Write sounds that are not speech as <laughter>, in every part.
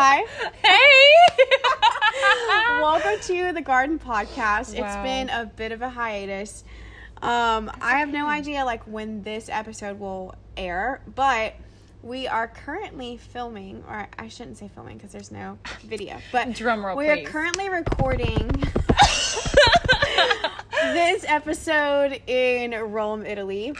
Hi. Hey. <laughs> Welcome to the Garden Podcast. It's been a bit of a hiatus. Um, I have no idea like when this episode will air, but we are currently filming, or I shouldn't say filming because there's no video, but Drum roll, we are currently recording <laughs> this episode in Rome, Italy.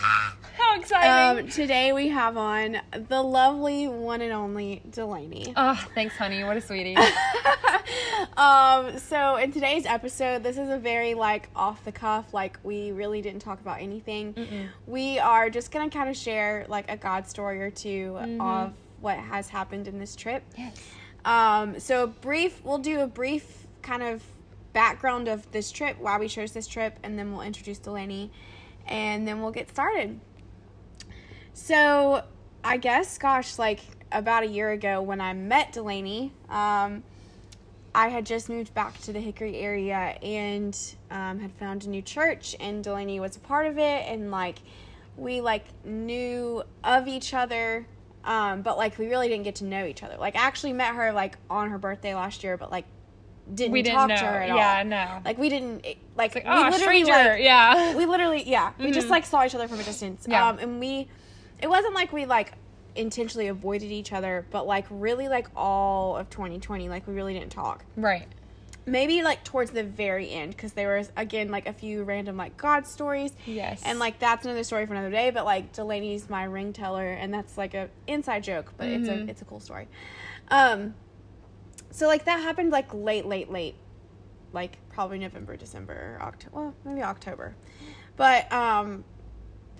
Exciting. Um, today we have on the lovely one and only Delaney. oh, thanks, honey. What a sweetie. <laughs> um, so in today's episode, this is a very like off the cuff, like we really didn't talk about anything. We are just gonna kind of share like a God story or 2 of what has happened in this trip. yes. Um, so brief, we'll do a brief kind of background of this trip, why we chose this trip, and then we'll introduce Delaney, and then we'll get started. So, I guess, gosh, like about a year ago when I met Delaney, um, I had just moved back to the Hickory area and um, had found a new church, and Delaney was a part of it, and like we like knew of each other, um, but like we really didn't get to know each other. Like I actually met her like on her birthday last year, but like didn't We didn't talk know. to her at all. yeah, all. no. Like we didn't like, like, we oh, literally stranger. like, yeah. we literally yeah we just Mhm. like saw each other from a distance Yeah. um and we it wasn't like we like intentionally avoided each other but like really like all of 2020 like we really didn't talk right. maybe like towards the very end because there was again like a few random like god stories Yes. and like that's another story for another day but like delaney's my ring teller and that's like a inside joke but it's a Mhm. it's a cool story um so like that happened like late late late like probably november december october well maybe october but um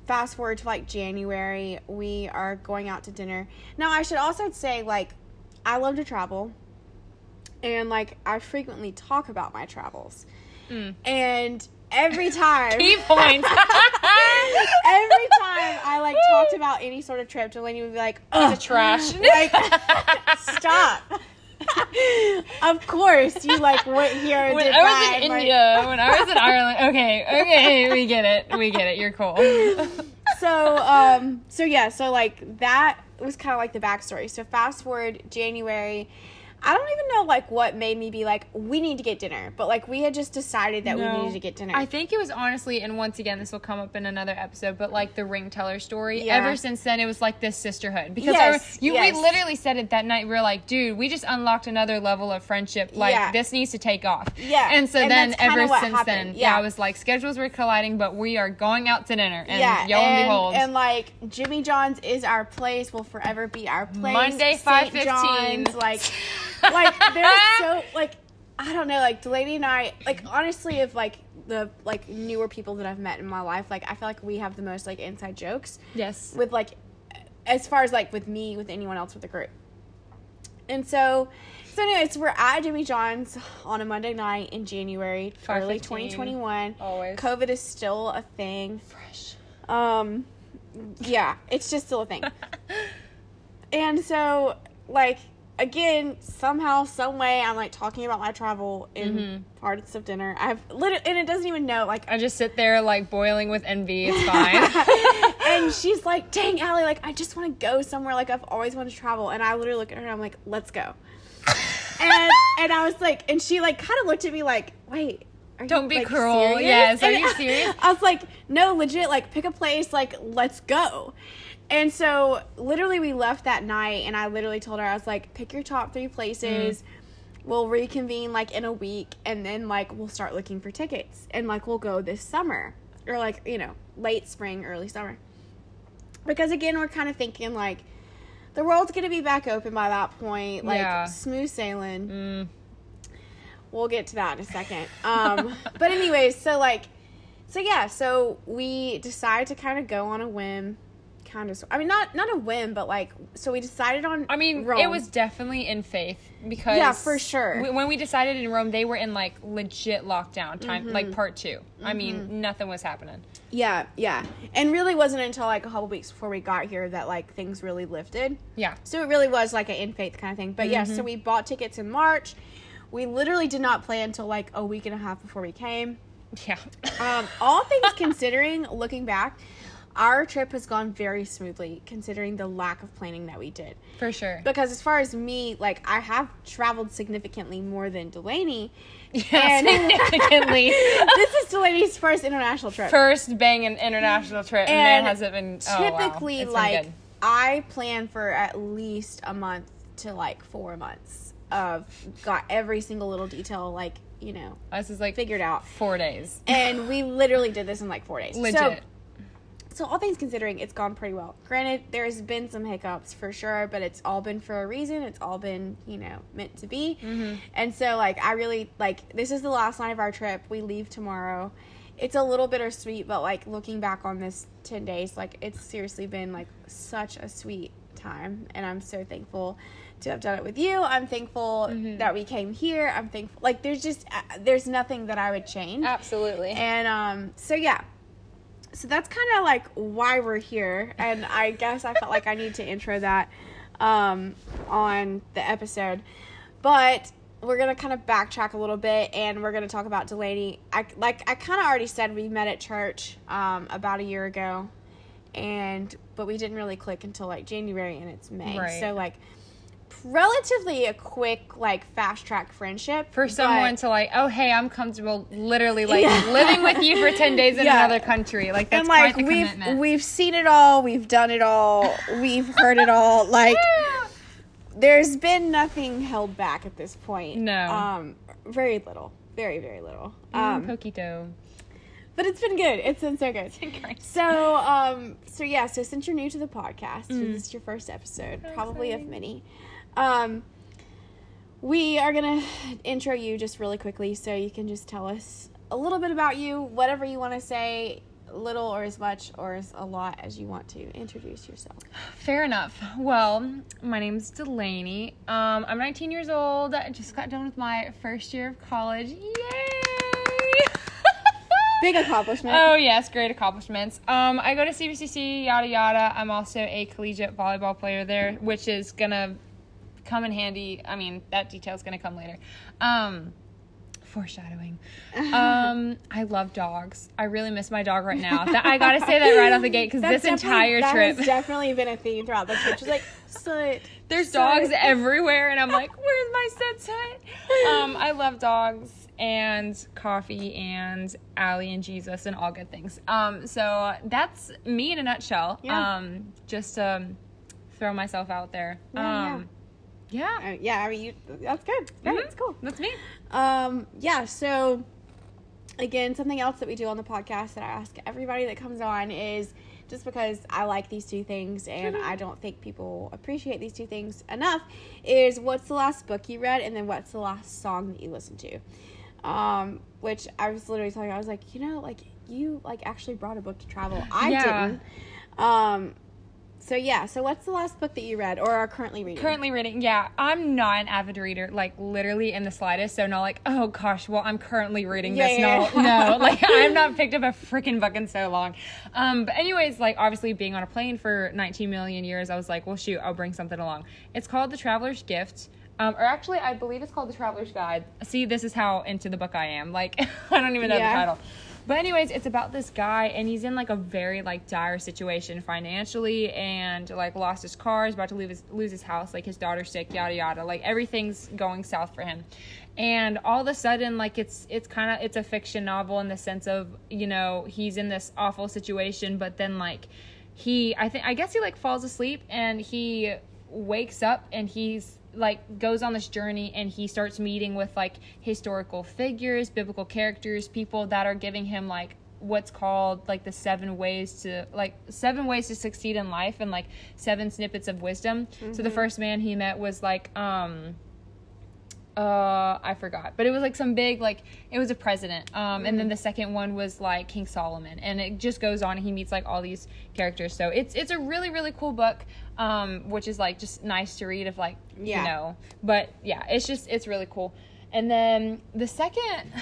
fast forward to like january we are going out to dinner now i should also say like i love to travel and like i frequently talk about my travels Mm. and every <laughs> time Key points. <laughs> every time I like talked about any sort of trip, Delaney would be like, "Oh, "Ugh, a trash. like, <laughs> stop." <laughs> of course, you like went here when I was in like- India, when I was in Ireland, okay, okay, we get it, we get it. You're cool. <laughs> so um so yeah so like that was kind of like the backstory so fast forward january i don't even know like what made me be like we need to get dinner but like we had just decided that we needed to get dinner I think it was honestly, and once again, this will come up in another episode, but like the ring teller story. Yeah. Ever since then, it was like this sisterhood because Yes, I, you yes. we literally said it that night. We were like, dude, we just unlocked another level of friendship. Like Yeah. this needs to take off. Yeah, And so and then ever since happened, then, yeah. I was like, schedules were colliding, but we are going out to dinner. And yeah, yo and, and, behold, and like Jimmy John's is our place, will forever be our place. Monday, 5:15. Like, like there's <laughs> so like I don't know, like Delaney and I, like honestly, if like the like newer people that I've met in my life, like I feel like we have the most like inside jokes yes, with like as far as like with me with anyone else with the group. And so, so anyways, we're at Jimmy John's on a Monday night in January, early 2021. always COVID is still a thing. fresh. Um, yeah, it's just still a thing. <laughs> and so, like, again, somehow, some way, I'm like talking about my travel in Mhm. parts of dinner. I've literally, and it doesn't even know, like, I just sit there like boiling with envy. It's fine. <laughs> and she's like, "Dang, Allie, like I just want to go somewhere. Like I've always wanted to travel." And I literally look at her and I'm like, "Let's go." and and I was like, and she like kind of looked at me like, "Wait." Are Don't be like, cruel. serious?" Yes, are And you serious? I was like, no, legit, like pick a place, like let's go. And so literally we left that night and I literally told her, I was like, pick your top three places. We'll reconvene like in a week and then like we'll start looking for tickets and like we'll go this summer or like, you know, late spring, early summer. Because again, we're kind of thinking like the world's going to be back open by that point, like Yeah. smooth sailing Mm. we'll get to that in a second. Um, but anyways, so like, so yeah, so we decided to kind of go on a whim, kind of. I mean, not not a whim, but like, so we decided on. I mean, Rome. it was definitely in faith because Yeah, for sure. we- when we decided in Rome, they were in like legit lockdown time, Mm-hmm. like part 2 I mean, nothing was happening. Yeah, yeah, and really wasn't until like a couple weeks before we got here that like things really lifted. Yeah, So it really was like an in faith kind of thing. But yeah, Mm-hmm. so we bought tickets in March. We literally did not plan until like a week and a half before we came. yeah. Um, all things <laughs> considering, looking back, our trip has gone very smoothly considering the lack of planning that we did. For sure. Because as far as me, like I have traveled significantly more than Delaney. Yeah, <laughs> significantly. <laughs> this is Delaney's first international trip. First bang banging international trip, and, man, has it been oh, wow. Typically, been like. I plan for at least a month to like four months of got every single little detail like you know this is like figured out. four days. And we literally did this in like four days. Legit. So, so all things considering, it's gone pretty well. Granted, there's been some hiccups for sure, but it's all been for a reason. It's all been, you know, meant to be. Mm-hmm. And so, like, I really like this is the last night of our trip. We leave tomorrow. It's a little bittersweet, but like looking back on this ten days, like it's seriously been like such a sweet time, and I'm so thankful to have done it with you. I'm thankful Mm-hmm. that we came here. I'm thankful. Like, there's just uh, there's nothing that I would change. Absolutely. And um, so yeah, so that's kind of like why we're here, and I guess I felt like I need to intro that um, on the episode, but we're gonna kind of backtrack a little bit, and we're gonna talk about Delaney. I like I kind of already said we met at church um, about a year ago, and but we didn't really click until like January, and it's May, Right. so like relatively a quick like fast track friendship for someone to like, oh hey, I'm comfortable, literally like Yeah. living with you for ten days in Yeah. another country. Like that's and like quite the we've commitment. we've seen it all, we've done it all, we've heard it all. <laughs> Like there's been nothing held back at this point. No. um, very little, very very little. um, Um, Pokito. but it's been good. It's been so good. <laughs> Great. So um, so yeah. So since you're new to the podcast, Mm. this is your first episode, So probably of exciting. many. Um, we are gonna intro you just really quickly, so you can just tell us a little bit about you, whatever you want to say, little or as much or as a lot as you want to. Introduce yourself. Fair enough. Well, my name's Delaney. Um, I'm 19 years old. I just got done with my first year of college. Yay! <laughs> Big accomplishment. Oh yes, great accomplishments. Um, I go to CVCC, yada yada. I'm also a collegiate volleyball player there, which is gonna come in handy. I mean, that detail's gonna come later. Um, foreshadowing. <laughs> Um, I love dogs. I really miss my dog right now. That, I gotta say that right off the gate because this entire that trip, has definitely been a theme throughout the trip. She's like, soot. there's soot." dogs everywhere, and I'm like, where's my sunset? Um, I love dogs and coffee and Allie and Jesus and all good things. Um, so that's me in a nutshell. Yeah. Um, just um, throw myself out there. Yeah, um, yeah. Uh, yeah, I mean, you, that's good. Great, Mhm. It's cool. That's me. Um, yeah, so again, something else that we do on the podcast that I ask everybody that comes on is just because I like these two things and I don't think people appreciate these two things enough is what's the last book you read and then what's the last song that you listened to. Um, which I was literally telling you, I was like, you know, like you like actually brought a book to travel. I Yeah. didn't. Um, so yeah, so what's the last book that you read or are currently reading? Currently reading, yeah, I'm not an avid reader, like literally in the slightest. So not like, oh gosh, well I'm currently reading Yeah, this. yeah, no, yeah. no, <laughs> like I've not picked up a freaking book in so long. Um, but anyways, like obviously being on a plane for 19 million years, I was like, well shoot, I'll bring something along. It's called The Traveler's Gift. Um, or actually, I believe it's called The Traveler's Guide. See, this is how into the book I am. Like, <laughs> I don't even know the title. But anyways, it's about this guy and he's in like a very like dire situation financially and like lost his car, is about to lose his, lose his house, like his daughter's sick, yada yada. Like everything's going south for him. And all of a sudden like it's it's kind of it's a fiction novel in the sense of, you know, he's in this awful situation but then like he I think I guess he like falls asleep and he wakes up and he's like goes on this journey and he starts meeting with like historical figures, biblical characters, people that are giving him like what's called like the seven ways to like seven ways to succeed in life and like seven snippets of wisdom. So the first man he met was like um uh I forgot. But it was like some big like it was a president. Um and then the second one was like King Solomon and it just goes on and he meets like all these characters. So it's it's a really really cool book um which is like just nice to read of like Yeah. you know. But yeah, it's just it's really cool. And then the second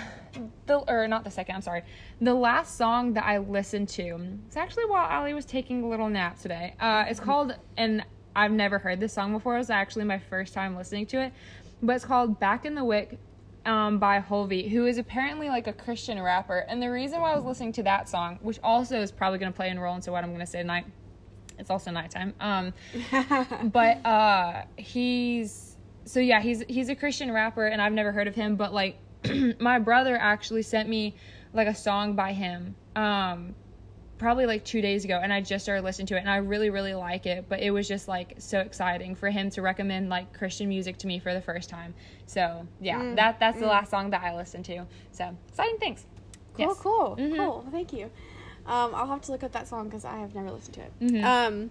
the or not the second, I'm sorry. The last song that I listened to, it's actually while Allie was taking a little nap today. Uh it's called and I've never heard this song before. It was actually my first time listening to it. But it's called Back in the Wick um, by Hulvey, who is apparently like a Christian rapper. And the reason why I was listening to that song, which also is probably going to play and roll into what I'm going to say tonight, it's also nighttime. Um, <laughs> but uh, he's so yeah, he's he's a Christian rapper, and I've never heard of him. But like, <clears throat> my brother actually sent me like a song by him. Um, probably like two days ago and I just started listening to it and I really really like it but it was just like so exciting for him to recommend like Christian music to me for the first time so yeah Mm, that that's the mm. last song that I listened to so exciting things Cool, Yes. cool, Mhm. cool. Thank you. Um, I'll have to look up that song because I have never listened to it. Mhm. Um,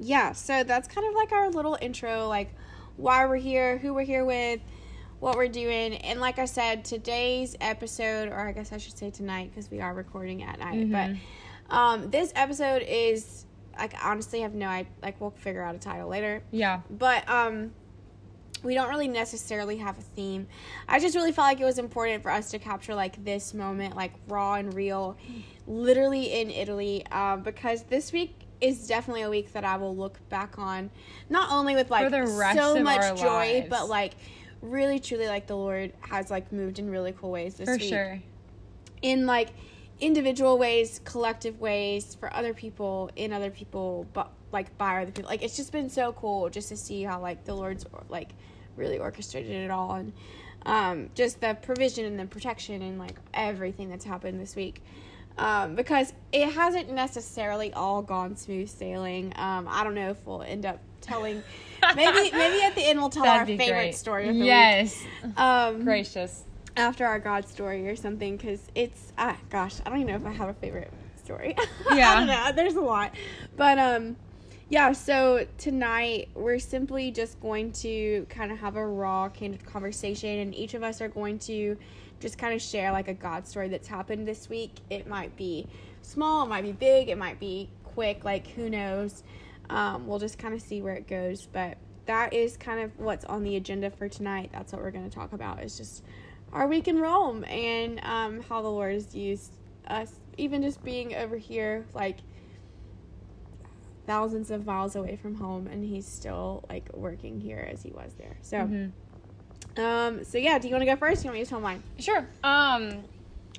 yeah, so that's kind of like our little intro, like why we're here, who we're here with, what we're doing, and like I said, today's episode, or I guess I should say tonight because we are recording at night, Mhm. but um, this episode is like honestly have no I like we'll figure out a title later, yeah but um we don't really necessarily have a theme i just really felt like it was important for us to capture like this moment like raw and real literally in italy um, because this week is definitely a week that i will look back on not only with like the rest so much joy but like really truly like the lord has like moved in really cool ways this week. for week sure in like individual ways, collective ways for other people, in other people, but like by other people. Like it's just been so cool just to see how like the Lord's like really orchestrated it all and um, just the provision and the protection and like everything that's happened this week. Um, because it hasn't necessarily all gone smooth sailing. Um, I don't know if we'll end up telling. maybe <laughs> maybe at the end we'll tell our favorite great. story of the yes week. Um, gracious after our God story or something because it's ah gosh I don't even know if I have a favorite story. Yeah. <laughs> I don't know. There's a lot, but um, yeah. So tonight we're simply just going to kind of have a raw, candid conversation, and each of us are going to just kind of share like a God story that's happened this week. It might be small, it might be big, it might be quick. Like who knows? Um, we'll just kind of see where it goes, but. That is kind of what's on the agenda for tonight. That's what we're going to talk about. Is just our week in Rome and um, how the Lord has used us, even just being over here, like thousands of miles away from home, and He's still like working here as He was there. So, Mhm. Um, so yeah. Do you want to go first? You want me to tell mine? sure um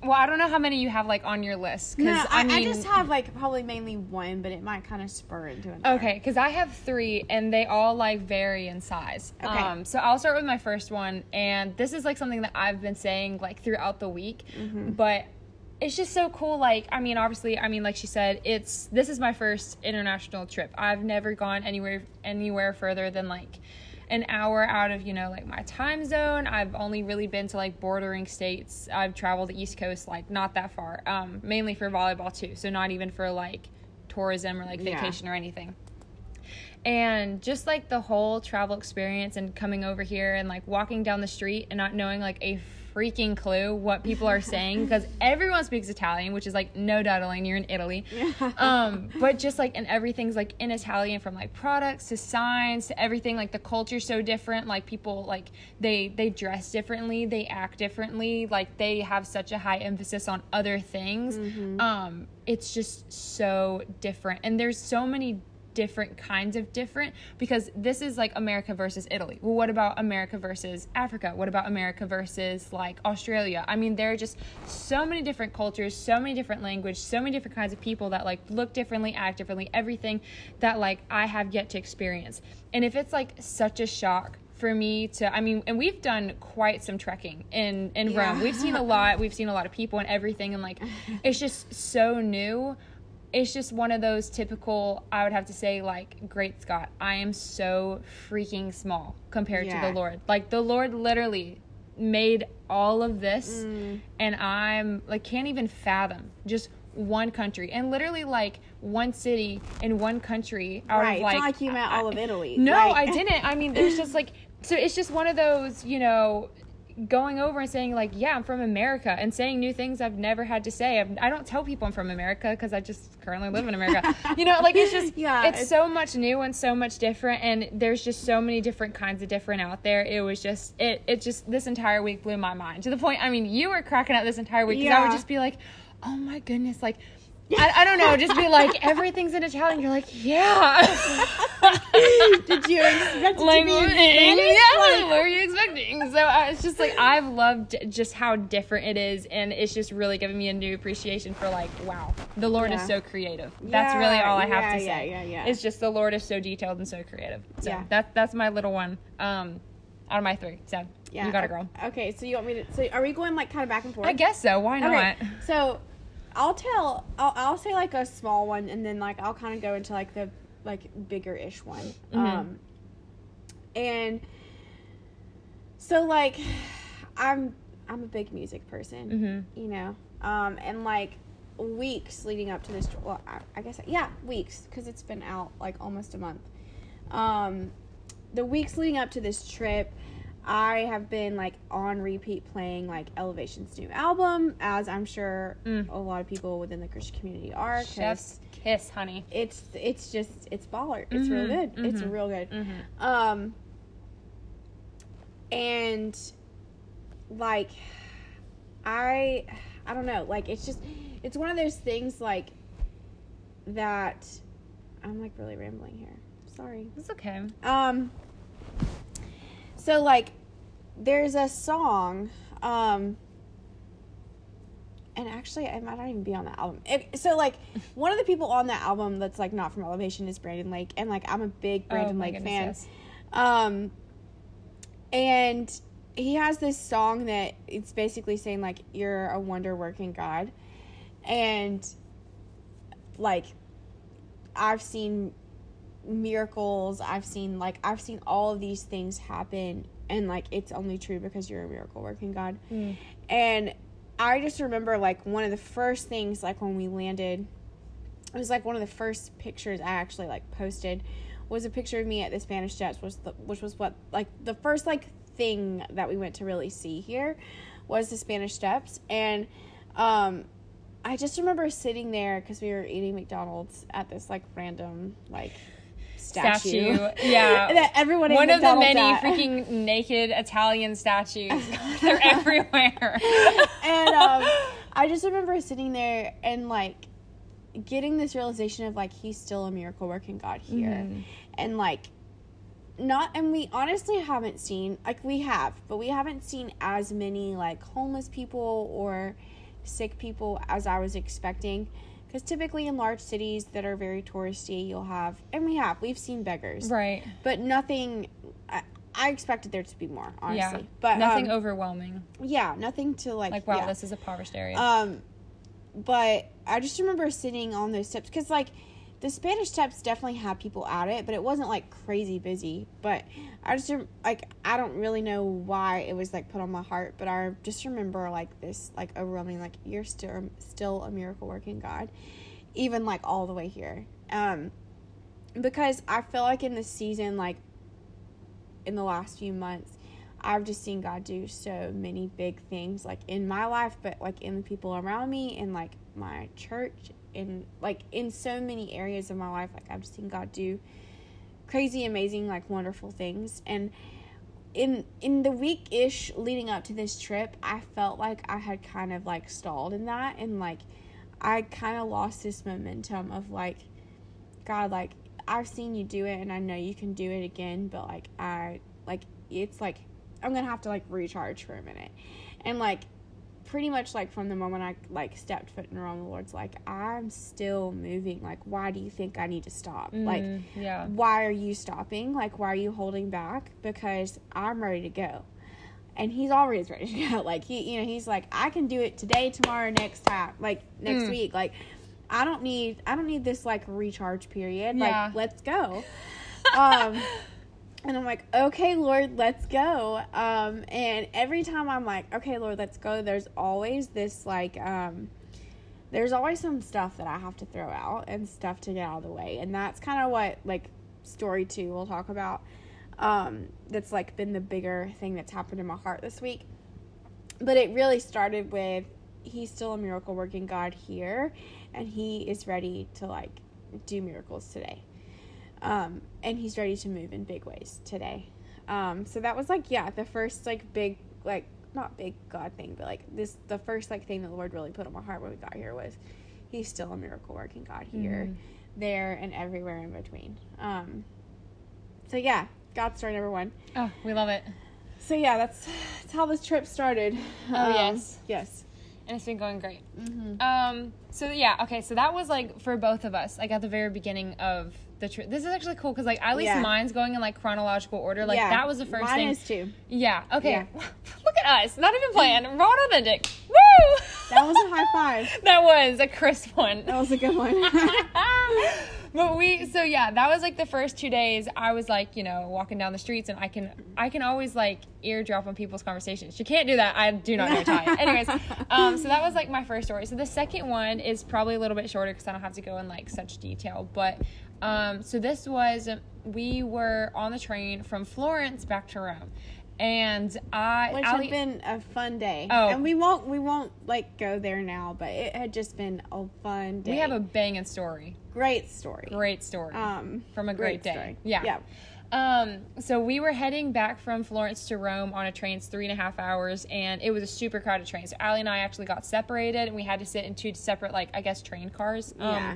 well I don't know how many you have like on your list No, because I, I, mean I just have like probably mainly one, but it might kind of spur into another. Okay, because I have three and they all like vary in size. Okay. Um, so I'll start with my first one, and this is like something that I've been saying like throughout the week, Mm-hmm. but it's just so cool. Like, I mean, obviously, I mean, like she said, it's this is my first international trip. I've never gone anywhere anywhere further than like an hour out of you know like my time zone. I've only really been to like bordering states. I've traveled the east coast like not that far um mainly for volleyball too. So not even for like tourism or like Yeah. vacation or anything. And just like the whole travel experience and coming over here and like walking down the street and not knowing like a freaking clue what people are saying because everyone speaks Italian, which is like no doubt Elaine, you're in Italy. <laughs> um, but just like and everything's like in Italian from like products to signs to everything. Like the culture's so different. Like people like they they dress differently, they act differently. Like they have such a high emphasis on other things. Um, it's just so different, and there's so many different kinds of different because this is like America versus Italy. Well, what about America versus Africa? What about America versus like Australia? I mean, there are just so many different cultures, so many different language, so many different kinds of people that like look differently, act differently, everything that like I have yet to experience. And if it's like such a shock for me to I mean and we've done quite some trekking in in Yeah. Rome. We've seen a lot, <laughs> we've seen a lot of people and everything and like it's just so new it's just one of those typical i would have to say like great scott i am so freaking small compared to the lord like the lord literally made all of this Mm. and i'm like can't even fathom just one country and literally like one city in one country out right. of like it's not like you meant all of Italy. no, Like- I didn't. I mean, there's just like so it's just one of those, you know, going over and saying like, yeah, I'm from America and saying new things I've never had to say. I've, I don't tell people I'm from America because I just currently live in America. <laughs> you know, like it's just Yeah, it's, it's- so much new and so much different and there's just so many different kinds of different out there. It was just it it just this entire week blew my mind to the point. I mean, you were cracking up this entire week because I would just be like, oh my goodness, like. I, I don't know, just be like everything's in Italian. You're like, yeah. <laughs> Did you expect it like, to be in Spanish? yeah, Like- what were you expecting? So I it's just like I've loved just how different it is, and it's just really given me a new appreciation for like, wow, the Lord Yeah. is so creative. That's really all I have yeah, to yeah, say. yeah, yeah. It's just the Lord is so detailed and so creative. So Yeah. that's that's my little one. Um, out of my three. So Yeah. you got a girl. Okay, so you want me to? So are we going like kind of back and forth? I guess so. Why not? Okay, so I'll tell. I'll, I'll say like a small one, and then like I'll kind of go into like the like bigger ish one. Mhm. Um, and so like I'm I'm a big music person, Mhm. you know, um, and like weeks leading up to this. Well, I, I guess yeah, weeks because it's been out like almost a month. Um, the weeks leading up to this trip. I have been like on repeat playing like Elevation's new album, as I'm sure Mm. a lot of people within the Christian community are. Chef's kiss, honey. It's it's just it's baller. It's real Mhm, good. It's mhm. real good. Mm-hmm. Um, and like, I, I don't know. Like, it's just, it's one of those things like that. I'm like really rambling here. Sorry. It's okay. Um, so like, there's a song. Um, and actually, I might not even be on the album. It, so like, <laughs> one of the people on the album that's like not from Elevation is Brandon Lake, and like I'm a big Brandon oh, Lake goodness, fan. yes. Um, and he has this song that it's basically saying like you're a wonder working God, and like I've seen miracles. I've seen like I've seen all of these things happen, and like it's only true because you're a miracle working God. Mm. And I just remember like one of the first things like when we landed it was like one of the first pictures I actually like posted was a picture of me at the Spanish Steps was the, which was what like the first like thing that we went to really see here was the Spanish Steps and um I just remember sitting there because we were eating McDonald's at this like random like statue, Statue, yeah. <laughs> that everyone One of the many at. freaking naked Italian statues. <laughs> <laughs> They're everywhere. and um, I just remember sitting there and like getting this realization of like he's still a miracle working God here, Mhm. and like not and we honestly haven't seen like we have, but we haven't seen as many like homeless people or sick people as I was expecting. Because typically in large cities that are very touristy, you'll have, and we have, we've seen beggars, right. but nothing. I, I expected there to be more, honestly. Yeah. But Nothing um, overwhelming. yeah, nothing to like. Like, wow, yeah. this is a impoverished area. Um, but I just remember sitting on those steps because, like, the Spanish steps definitely had people at it, but it wasn't like crazy busy. But I just like I don't really know why it was like put on my heart, but I just remember like this like overwhelming like you're still still a miracle working God, even like all the way here. Um, because I feel like in this season, like in the last few months, I've just seen God do so many big things, like in my life, but like in the people around me, in like my church, in like in so many areas of my life. Like I've seen God do crazy, amazing, like wonderful things. And in in the week ish leading up to this trip, I felt like I had kind of like stalled in that, and like I kind of lost this momentum of like God, like I've seen you do it, and I know you can do it again, but like I like it's like I'm gonna have to like recharge for a minute, and like pretty much like from the moment I like stepped foot in the realm, the Lord's like I'm still moving. Like why do you think I need to stop? Like Mm, yeah. why are you stopping? Like, why are you holding back? Because I'm ready to go. And he's always ready to <laughs> go. Like, he, you know, he's like, I can do it today, tomorrow, next time, like next Mm. week. Like, I don't need, I don't need this like recharge period. Yeah. Like, let's go. <laughs> um, and I'm like, okay, Lord, let's go. Um, and every time I'm like, okay, Lord, let's go, there's always this like, um, there's always some stuff that I have to throw out and stuff to get out of the way. And that's kind of what like story two we'll talk about. Um, that's like been the bigger thing that's happened in my heart this week. But it really started with he's still a miracle working God here and he is ready to like do miracles today. Um, and he's ready to move in big ways today. Um, so that was like, yeah, the first like big, like not big God thing, but like this, the first like thing that the Lord really put on my heart when we got here was he's still a miracle working God here, Mhm. there, and everywhere in between. Um, so yeah, God story number one. Oh, we love it. So yeah, that's that's how this trip started. Oh, yes. yes. and it's been going great. Mm-hmm. Um. So yeah. Okay. So that was like for both of us, like at the very beginning of the trip. This is actually cool because like at least Yeah. mine's going in like chronological order. Like yeah, that was the first mine thing. is too. Yeah. Okay. Yeah. <laughs> Look at us. Not even playing. Raw and authentic. Woo! <laughs> That was a high five. <laughs> that was a crisp one. That was a good one. but we so yeah that was like the first two days i was like you know walking down the streets and i can i can always like eardrop on people's conversations you can't do that i do not know italian anyways um so that was like my first story so the second one is probably a little bit shorter because i don't have to go in like such detail but um so this was we were on the train from florence back to rome and i Which Allie- had been a fun day. Oh. And we won't we won't like go there now, but it had just been a fun day. we have a banging story great story. great story Um from a great, day story. yeah Yeah. Um, so we were heading back from Florence to Rome on a train. It's three and a half hours, and it was a super crowded train. So Allie and I actually got separated, and we had to sit in two separate, like I guess, train cars. Um, Yeah.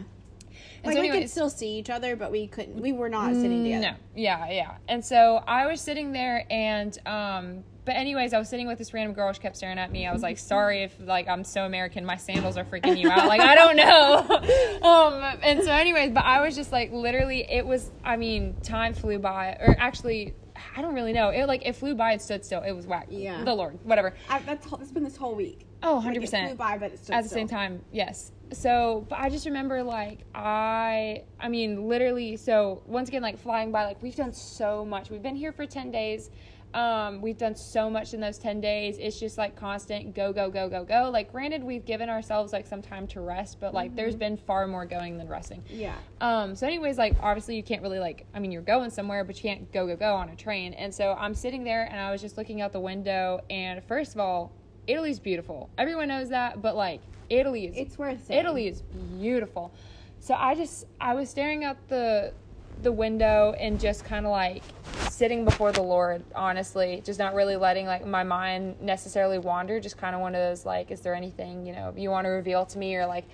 And Like so we could still see each other, but we couldn't we were not sitting together. no, yeah, yeah. And so I was sitting there, and um, but anyways, I was sitting with this random girl. She kept staring at me. I was like, <laughs> sorry if like I'm so American, my sandals are freaking you out. Like I don't know. <laughs> um, and so anyways, but I was just like literally, it was. I mean, time flew by, or actually. I don't really know. It like it flew by and stood still. It was whack. Yeah. The Lord, whatever. I, that's it's been this whole week. Oh, Like, 100 it percent flew by, but it's at the same time yes so but i just remember like i i mean literally so once again like flying by like we've done so much we've been here for 10 days um we've done so much in those 10 days it's just like constant go go go go go like granted we've given ourselves like some time to rest but like there's been far more going than resting Yeah. um, so anyways, like obviously you can't really like I mean you're going somewhere, but you can't go go go on a train. And so I'm sitting there and I was just looking out the window and first of all, Italy's beautiful. Everyone knows that, but like Italy is It's worth it. Italy is beautiful. So I just I was staring out the the window and just kind of like sitting before the Lord, honestly, just not really letting like my mind necessarily wander, just kind of one of those like is there anything, you know, you want to reveal to me or like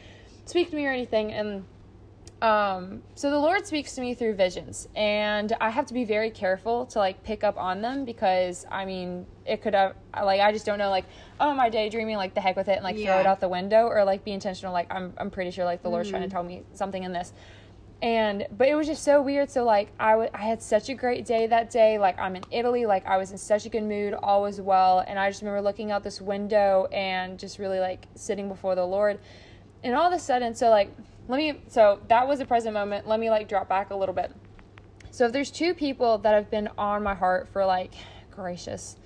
speak to me or anything and um so the lord speaks to me through visions and i have to be very careful to like pick up on them because i mean it could have like i just don't know like oh am i daydreaming like the heck with it and like throw it out the window or like be intentional like i'm, I'm pretty sure like the lord's trying to tell me something in this. And but it was just so weird so like I wa- I had such a great day that day like i'm in italy like i was in such a good mood all was well and i just remember looking out this window and just really like sitting before the lord. And all of a sudden so like let me so that was a present moment. Let me like drop back a little bit. So if there's two people that have been on my heart for like gracious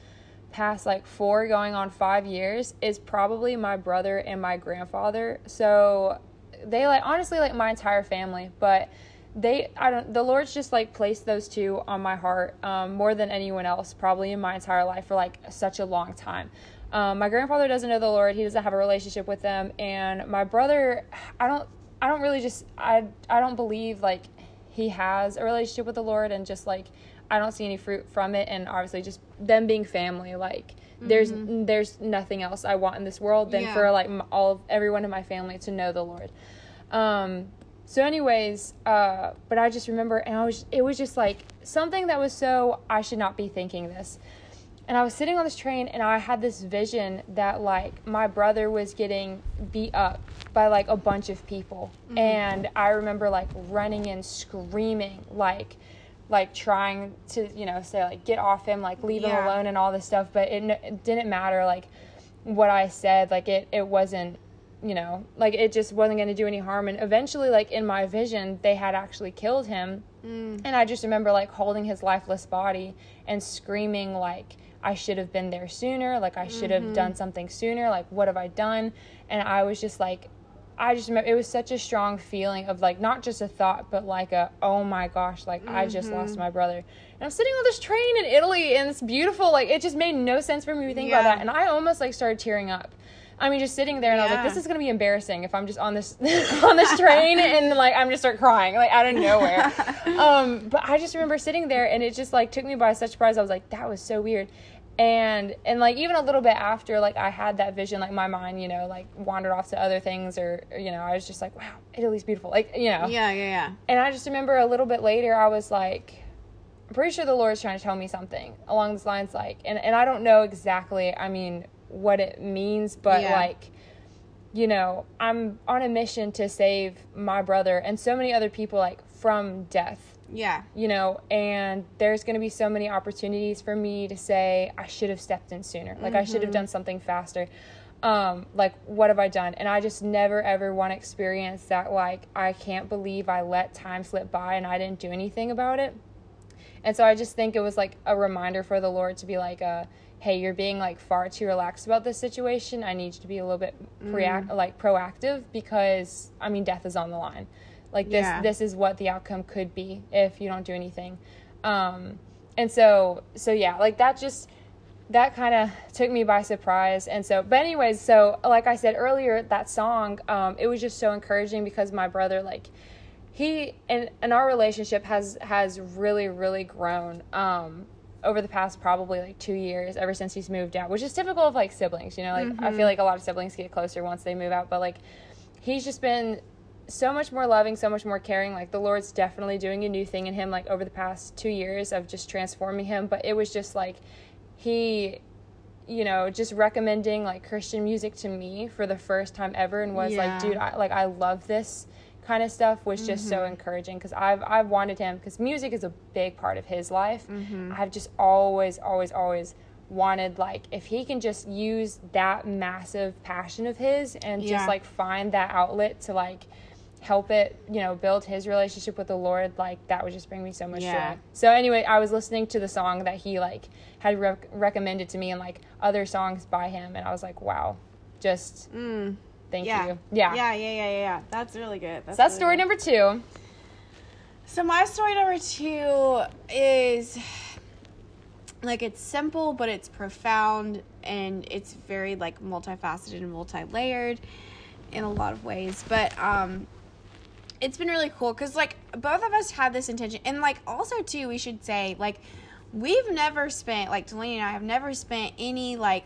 past like four going on five years is probably my brother and my grandfather. So they like honestly like my entire family but they i don't the lord's just like placed those two on my heart um, more than anyone else probably in my entire life for like such a long time. Um, my grandfather doesn't know the lord. He doesn't have a relationship with them. And my brother i don't i don't really just i i don't believe like he has a relationship with the lord and just like i don't see any fruit from it. And obviously just them being family like there's there's nothing else i want in this world than Yeah. for like m- all of everyone in my family to know the lord. Um so anyways uh but i just remember and i was it was just like something that was so i should not be thinking this and I was sitting on this train and I had this vision that like my brother was getting beat up by like a bunch of people. Mm-hmm. And I remember like running and screaming like like trying to you know say like get off him like leave him alone and all this stuff. But it, it didn't matter like what I said. Like it it wasn't you know like it just wasn't going to do any harm. And eventually like in my vision they had actually killed him. Mm. And I just remember like holding his lifeless body and screaming like I should have been there sooner, like I should have done mm-hmm. something sooner, like what have I done? And I was just like I just remember it was such a strong feeling of like not just a thought but like a oh my gosh, like I just lost mm-hmm. my brother. And I'm sitting on this train in Italy and it's beautiful, like it just made no sense for me to think about that and I almost like started tearing up. I mean, just sitting there, and I was like, "This is gonna be embarrassing if I'm just on this <laughs> on this train <laughs> and like I'm just start crying like out of nowhere." <laughs> um, but I just remember sitting there, and it just like took me by such surprise. I was like, "That was so weird," and and like even a little bit after, like I had that vision, like my mind, you know, like wandered off to other things, or, or, you know, I was just like, "Wow, Italy's beautiful," like you know, Yeah, yeah, yeah. and I just remember a little bit later, I was like, I'm pretty sure the Lord's trying to tell me something along these lines, like, and, and I don't know exactly, I mean, what it means, but Yeah. like, you know, I'm on a mission to save my brother and so many other people, like, from death Yeah. you know, and there's going to be so many opportunities for me to say I should have stepped in sooner. Like I should have done something faster. Um, like what have I done? And I just never ever want to experience that like I can't believe I let time slip by and I didn't do anything about it. And so I just think it was like a reminder for the Lord to be like uh hey, you're being like far too relaxed about this situation. I need you to be a little bit preact like proactive because I mean death is on the line. Like this Yeah. this is what the outcome could be if you don't do anything. Um and so so yeah, like that just that kind of took me by surprise and so but anyways so like i said earlier that song um, it was just so encouraging because my brother like he and, and our relationship has has really really grown um, over the past probably like two years ever since he's moved out which is typical of like siblings you know like i feel mm-hmm. like a lot of siblings get closer once they move out but like he's just been so much more loving, so much more caring. Like the Lord's definitely doing a new thing in him, like over the past two years of just transforming him. But it was just like he, you know, just recommending like Christian music to me for the first time ever, and was Yeah. like, dude, I, like I love this kind of stuff. Was just so encouraging because I've I've wanted him because music is a big part of his life. I've just always, always, always wanted like if he can just use that massive passion of his and Yeah. just like find that outlet to like help it you know build his relationship with the lord like that would just bring me so much Yeah. joy so anyway i was listening to the song that he like had rec- recommended to me and like other songs by him and i was like wow just Mm. Thank Yeah. you yeah, Yeah, yeah, yeah, yeah. That's really good. That's, so that's really story good. number two So my story number two is like it's simple, but it's profound, and it's very like multifaceted and multi-layered in a lot of ways. But um, it's been really cool because like both of us had this intention, and like also too, we should say like we've never spent like Delaney and I have never spent any like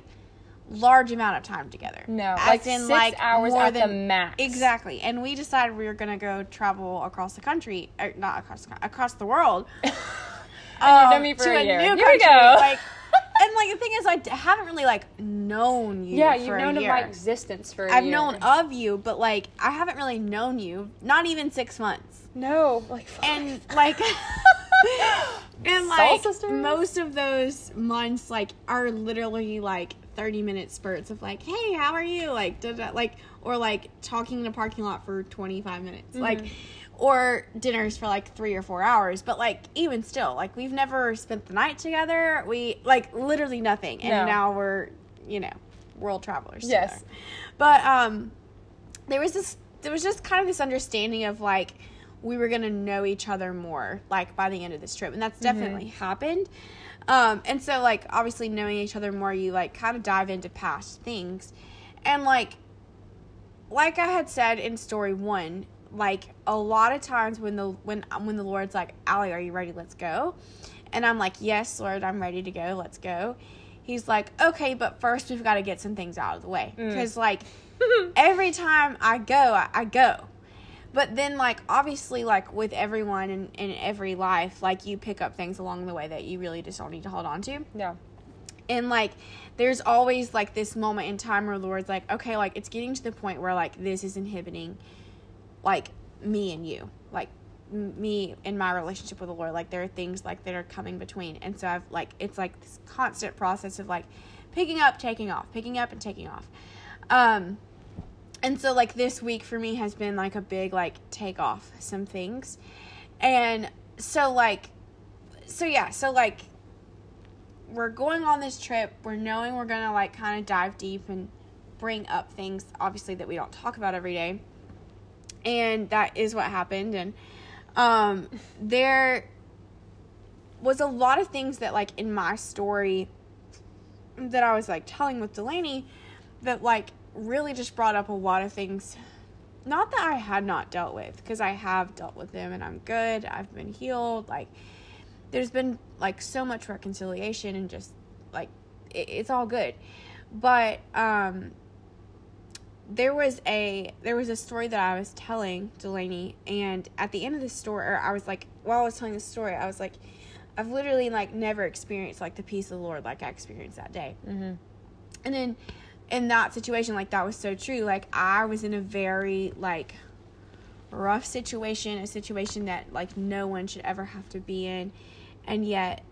large amount of time together. no As like in, six like, hours more at the max Exactly. And we decided we were going to go travel across the country, or not across the, across the world. <laughs> <laughs> um, known me for to a a year. new Here we country. go. Like, <laughs> and like the thing is, I haven't really like known you. yeah you've known of my existence for a I've year. known of you, but like I haven't really known you. Not even six months. no like And like. And Soul like sisters? most of those months, like are literally like thirty minute spurts of like, hey, how are you? Like, da, da, like, or like talking in a parking lot for twenty five minutes, like, or dinners for like three or four hours. But like, even still, like, we've never spent the night together. We like literally nothing, and No. now we're you know world travelers. Yes. together. but um, there was this there was just kind of this understanding of like we were gonna know each other more like by the end of this trip and that's definitely happened um and so like obviously knowing each other more you like kind of dive into past things. And like like i had said in story one like a lot of times when the when when the lord's like Allie, are you ready? Let's go. And i'm like yes lord i'm ready to go. Let's go. He's like okay but first we've got to get some things out of the way. Because like <laughs> every time I go, I, I go. But then, like, obviously, like, with everyone in, in every life, like, you pick up things along the way that you really just don't need to hold on to. yeah And, like, there's always, like, this moment in time where the Lord's like, okay, like, it's getting to the point where, like, this is inhibiting, like, me and you. Like, m- me and my relationship with the Lord. Like, there are things, like, that are coming between. And so I've, like, it's, like, this constant process of, like, picking up, taking off, picking up, and taking off. Um, and so like this week for me has been like a big like take off some things. And so like so yeah so like we're going on this trip. We're knowing we're gonna like kind of dive deep and bring up things obviously that we don't talk about every day. And that is what happened. And um there was a lot of things that like in my story that I was like telling with Delaney that like really just brought up a lot of things not that I had not dealt with because I have dealt with them and I'm good. I've been healed. Like there's been like so much reconciliation and just like it, it's all good. But um there was a there was a story that I was telling Delaney and at the end of the story I was like while I was telling the story I was like I've literally like never experienced like the peace of the Lord like I experienced that day. Mm-hmm. And then in that situation, like that was so true. Like I was in a very like rough situation, a situation that like no one should ever have to be in. And yet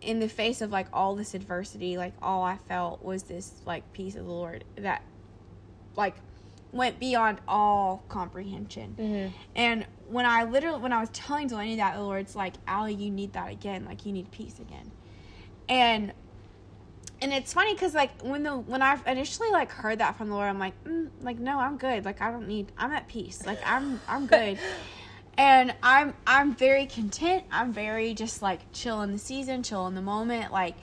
in the face of like all this adversity, like all I felt was this like peace of the Lord that like went beyond all comprehension. Mm-hmm. And when I literally when I was telling Delaney that the Lord's like, Allie, you need that again. Like you need peace again. And and it's funny because like when the when I initially like heard that from the Lord, I'm like, mm, like no, I'm good. Like I don't need. I'm at peace. Like I'm I'm good. <laughs> and I'm I'm very content. I'm very just like chill in the season, chill in the moment. Like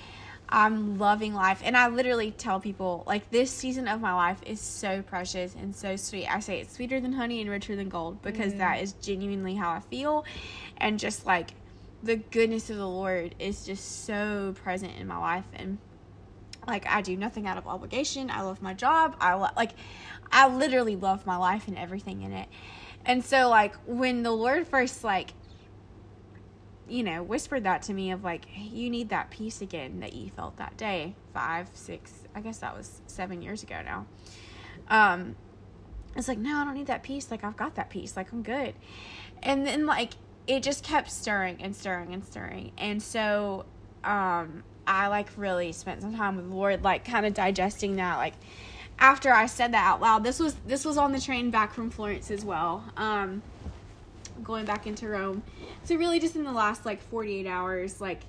I'm loving life. And I literally tell people like this season of my life is so precious and so sweet. I say it's sweeter than honey and richer than gold because Mm. that is genuinely how I feel. And just like the goodness of the Lord is just so present in my life and like I do nothing out of obligation. I love my job. I lo- like I literally love my life and everything in it. And so like when the Lord first like you know whispered that to me of like you need that peace again that you felt that day five six i guess that was seven years ago now um it's like no i don't need that peace like i've got that peace like i'm good and then like it just kept stirring and stirring and stirring and so um i like really spent some time with the lord like kind of digesting that like after i said that out loud this was this was on the train back from florence as well um going back into rome. So really just in the last like 48 hours like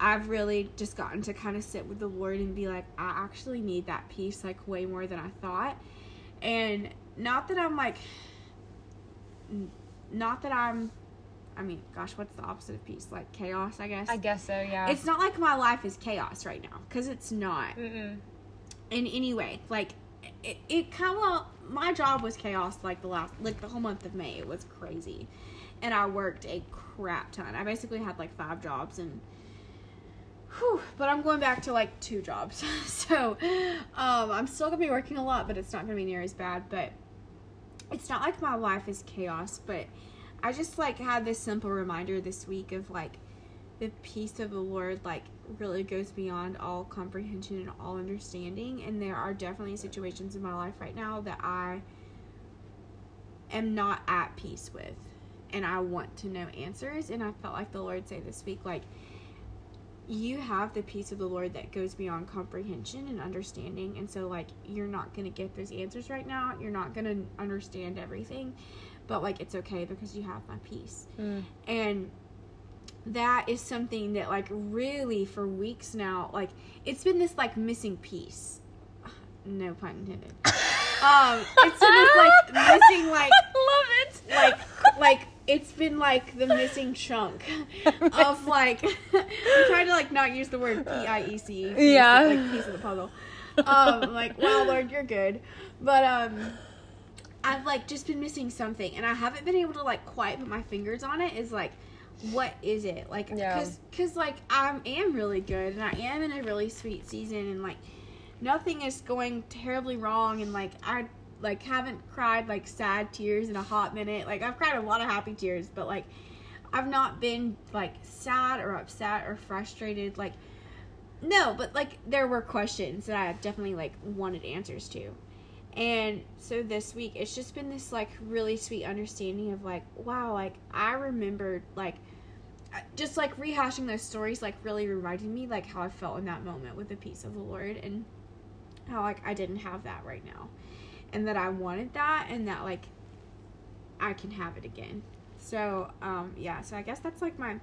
i've really just gotten to kind of sit with the lord and be like i actually need that peace like way more than i thought. And not that i'm like not that i'm i mean gosh what's the opposite of peace like chaos i guess I guess so. Yeah. it's not like my life is chaos right now because it's not Mm-mm. in any way. Like it, it kind of well, my job was chaos. Like the last, like the whole month of May, it was crazy, and I worked a crap ton. I basically had like five jobs and. Whew, but I'm going back to like two jobs, <laughs> so um, I'm still gonna be working a lot, but it's not gonna be near as bad. But it's not like my life is chaos, but I just like had this simple reminder this week of like the peace of the Lord like really goes beyond all comprehension and all understanding. And there are definitely situations in my life right now that I am not at peace with. And I want to know answers. And I felt like the Lord say this week, like, you have the peace of the Lord that goes beyond comprehension and understanding. And so, like, you're not going to get those answers right now. You're not going to understand everything. But, like, it's okay because you have my peace Mm. and that is something that like really for weeks now like it's been this like missing piece <sighs> no pun intended <laughs> um it's been this like missing like <laughs> Love it. like like it's been like the missing chunk <laughs> of like I'm trying to like not use the word P I E C Yeah. like piece of the puzzle. Um like wow Lord you're good. But um I've like just been missing something and I haven't been able to like quite put my fingers on it is like what is it like Yeah. cuz cuz like I am really good and I am in a really sweet season and like nothing is going terribly wrong and like I like haven't cried like sad tears in a hot minute. Like I've cried a lot of happy tears, but like I've not been like sad or upset or frustrated like no, but like there were questions that I definitely like wanted answers to. And so this week it's just been this like really sweet understanding of like wow, like I remembered like uh, just like rehashing those stories like really reminded me like how I felt in that moment with the peace of the Lord and how like I didn't have that right now and that I wanted that and that like I can have it again. So, um yeah, so I guess that's like my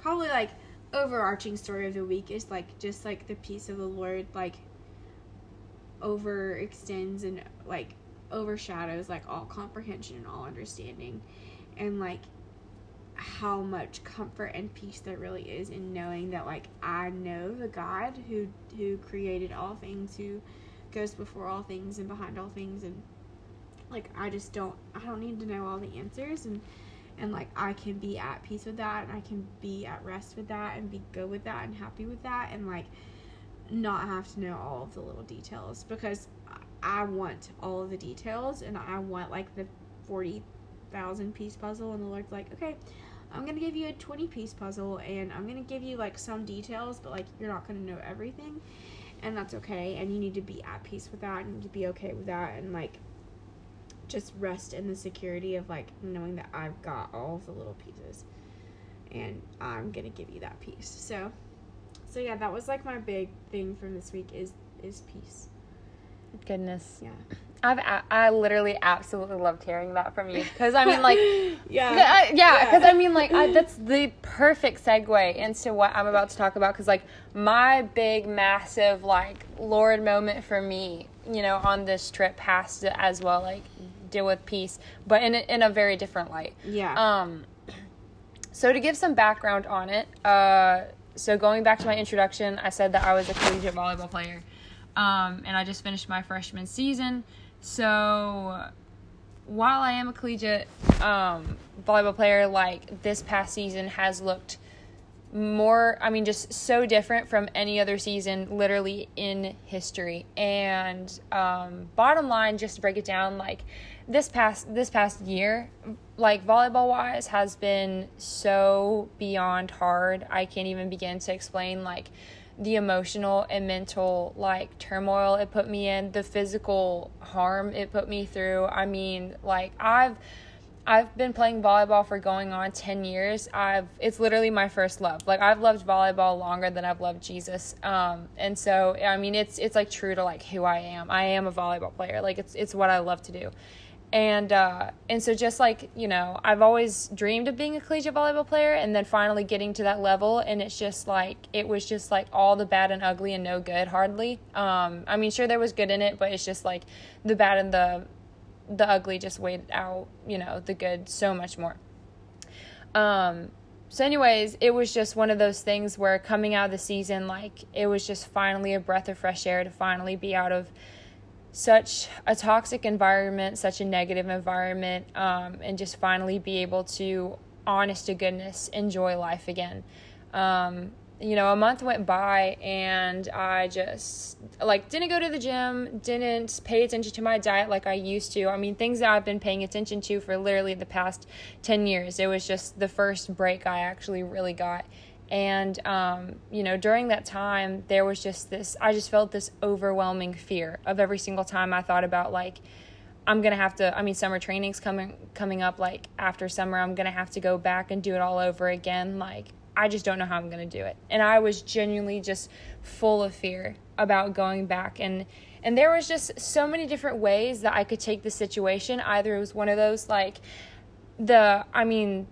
probably like overarching story of the week is like just like the peace of the Lord like overextends and like overshadows like all comprehension and all understanding and like how much comfort and peace there really is in knowing that like I know the God who who created all things who goes before all things and behind all things and like I just don't I don't need to know all the answers and and like I can be at peace with that and I can be at rest with that and be good with that and happy with that and like not have to know all of the little details because I want all of the details and I want like the 40,000 piece puzzle and the Lord's like okay I'm gonna give you a 20 piece puzzle and I'm gonna give you like some details, but like you're not gonna know everything, and that's okay. And you need to be at peace with that, and to be okay with that, and like just rest in the security of like knowing that I've got all of the little pieces, and I'm gonna give you that piece. So, so yeah, that was like my big thing from this week is is peace. Goodness. Yeah. I've a- I literally absolutely loved hearing that from you because I mean like <laughs> yeah yeah yeah because I mean like I, that's the perfect segue into what I'm about to talk about because like my big massive like Lord moment for me you know on this trip has to as well like deal with peace but in a, in a very different light yeah um, so to give some background on it, uh, so going back to my introduction, I said that I was a collegiate volleyball player, um, and I just finished my freshman season. So while I am a collegiate um, volleyball player, like this past season has looked more i mean just so different from any other season literally in history and um, bottom line just to break it down like this past this past year like volleyball wise has been so beyond hard i can't even begin to explain like the emotional and mental like turmoil it put me in the physical harm it put me through i mean like i've I've been playing volleyball for going on 10 years. I've it's literally my first love. Like I've loved volleyball longer than I've loved Jesus. Um and so I mean it's it's like true to like who I am. I am a volleyball player. Like it's it's what I love to do. And uh and so just like, you know, I've always dreamed of being a collegiate volleyball player and then finally getting to that level and it's just like it was just like all the bad and ugly and no good hardly. Um I mean sure there was good in it, but it's just like the bad and the the ugly just weighed out, you know, the good so much more. Um, so, anyways, it was just one of those things where coming out of the season, like, it was just finally a breath of fresh air to finally be out of such a toxic environment, such a negative environment, um, and just finally be able to, honest to goodness, enjoy life again. Um, you know, a month went by and I just like didn't go to the gym, didn't pay attention to my diet like I used to. I mean, things that I've been paying attention to for literally the past 10 years. It was just the first break I actually really got. And, um, you know, during that time, there was just this, I just felt this overwhelming fear of every single time I thought about like, I'm gonna have to. I mean, summer training's coming coming up. Like after summer, I'm gonna have to go back and do it all over again. Like I just don't know how I'm going to do it. And I was genuinely just full of fear about going back and and there was just so many different ways that I could take the situation. Either it was one of those like the I mean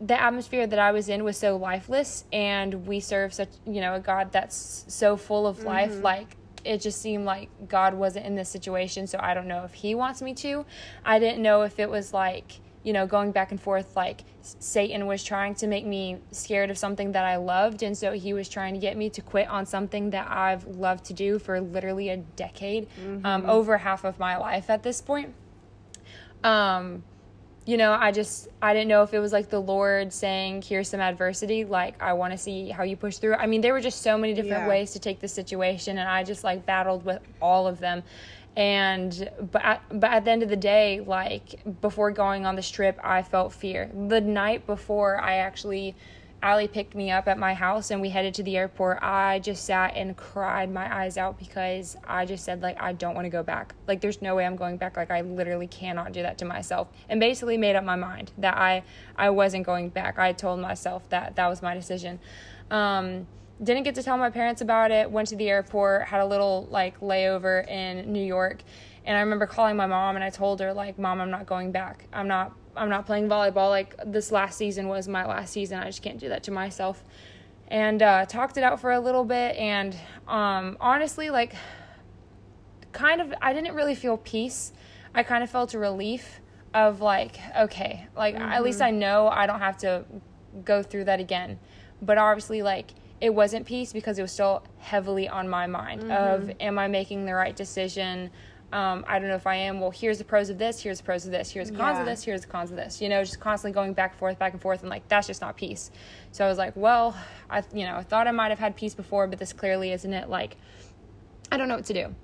the atmosphere that I was in was so lifeless and we serve such, you know, a God that's so full of life mm-hmm. like it just seemed like God wasn't in this situation, so I don't know if he wants me to. I didn't know if it was like you know, going back and forth, like Satan was trying to make me scared of something that I loved. And so he was trying to get me to quit on something that I've loved to do for literally a decade, um, mm-hmm. um, over half of my life at this point. Um, you know, I just, I didn't know if it was like the Lord saying, here's some adversity. Like, I want to see how you push through. I mean, there were just so many different yeah. ways to take the situation, and I just like battled with all of them and but at, but at the end of the day like before going on this trip i felt fear the night before i actually Allie picked me up at my house and we headed to the airport. I just sat and cried my eyes out because I just said like I don't want to go back. Like there's no way I'm going back. Like I literally cannot do that to myself. And basically made up my mind that I I wasn't going back. I told myself that that was my decision. Um, didn't get to tell my parents about it went to the airport had a little like layover in new york and i remember calling my mom and i told her like mom i'm not going back i'm not i'm not playing volleyball like this last season was my last season i just can't do that to myself and uh, talked it out for a little bit and um, honestly like kind of i didn't really feel peace i kind of felt a relief of like okay like mm-hmm. at least i know i don't have to go through that again but obviously like it wasn't peace because it was still heavily on my mind mm-hmm. of am I making the right decision? Um, I don't know if I am. Well, here's the pros of this. Here's the pros of this. Here's the cons yeah. of this. Here's the cons of this. You know, just constantly going back and forth, back and forth, and like that's just not peace. So I was like, well, I you know I thought I might have had peace before, but this clearly isn't it. Like, I don't know what to do.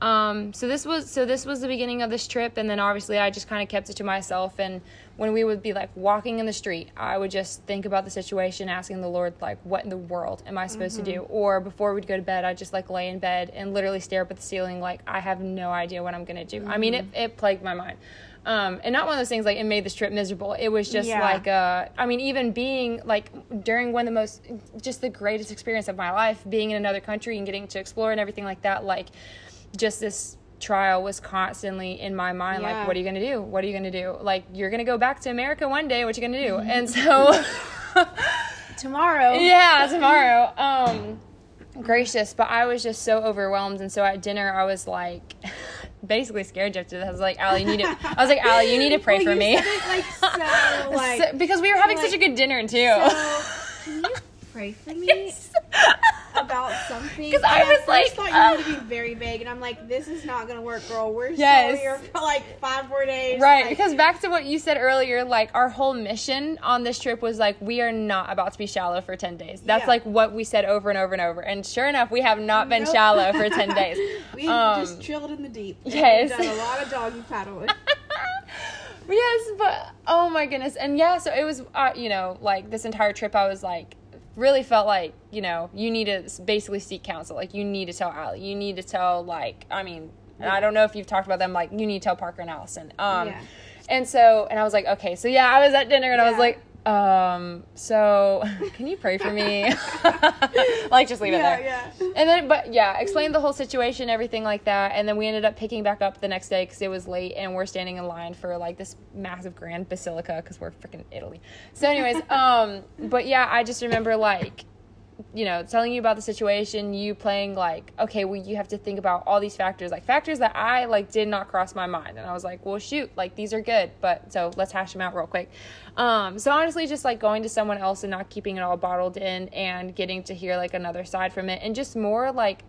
Um, so this was so this was the beginning of this trip, and then obviously I just kind of kept it to myself. And when we would be like walking in the street, I would just think about the situation, asking the Lord like, "What in the world am I supposed to do?" Or before we'd go to bed, I'd just like lay in bed and literally stare up at the ceiling, like I have no idea what I'm gonna do. I mean, it it plagued my mind. Um, and not one of those things like it made this trip miserable. It was just Yeah. like uh, I mean, even being like during one of the most, just the greatest experience of my life, being in another country and getting to explore and everything like that, like just this trial was constantly in my mind Yeah. like what are you going to do? What are you going to do? Like you're going to go back to america one day what you going to do and so <laughs> Tomorrow. yeah tomorrow. Um gracious but i was just so overwhelmed and so at dinner i was like <laughs> basically scared Jeff to death. i was like Allie, you need to i was like Allie, you need to <laughs> pray Well, for me. it, like so like So- because we were having like- such a good dinner too. so, can you pray for me about something. Because I was like, thought you were going to be very vague, and I'm like, this is not gonna work, girl. We're Yes. still here for like five more days. Right, like- because back to what you said earlier, like our whole mission on this trip was like we are not about to be shallow for ten days. That's Yeah. like what we said over and over and over. And sure enough, we have not been Nope. shallow for <laughs> ten days. we Um, just chilled in the deep. yes. we've done a lot of doggy paddling. <laughs> yes, but oh my goodness, and yeah, so it was, uh, you know, like this entire trip, I was like, really felt like, you know, you need to basically seek counsel. Like you need to tell Allie, you need to tell, like, I mean, I don't know if you've talked about them, like you need to tell Parker and Allison. Um, Yeah. and so, and I was like, okay, so yeah, I was at dinner and I was like. Um, so <laughs> can you pray for me? <laughs> like, just leave it there. yeah. And then, but yeah, explained the whole situation, everything like that. And then we ended up picking back up the next day because it was late and we're standing in line for like this massive grand basilica because we're freaking Italy. So, anyways, <laughs> um, but yeah, I just remember like, you know, telling you about the situation, you playing like, okay, well, you have to think about all these factors, like factors that I like did not cross my mind. And I was like, well, shoot, like these are good, but so let's hash them out real quick. Um, so honestly, just like going to someone else and not keeping it all bottled in and getting to hear like another side from it and just more like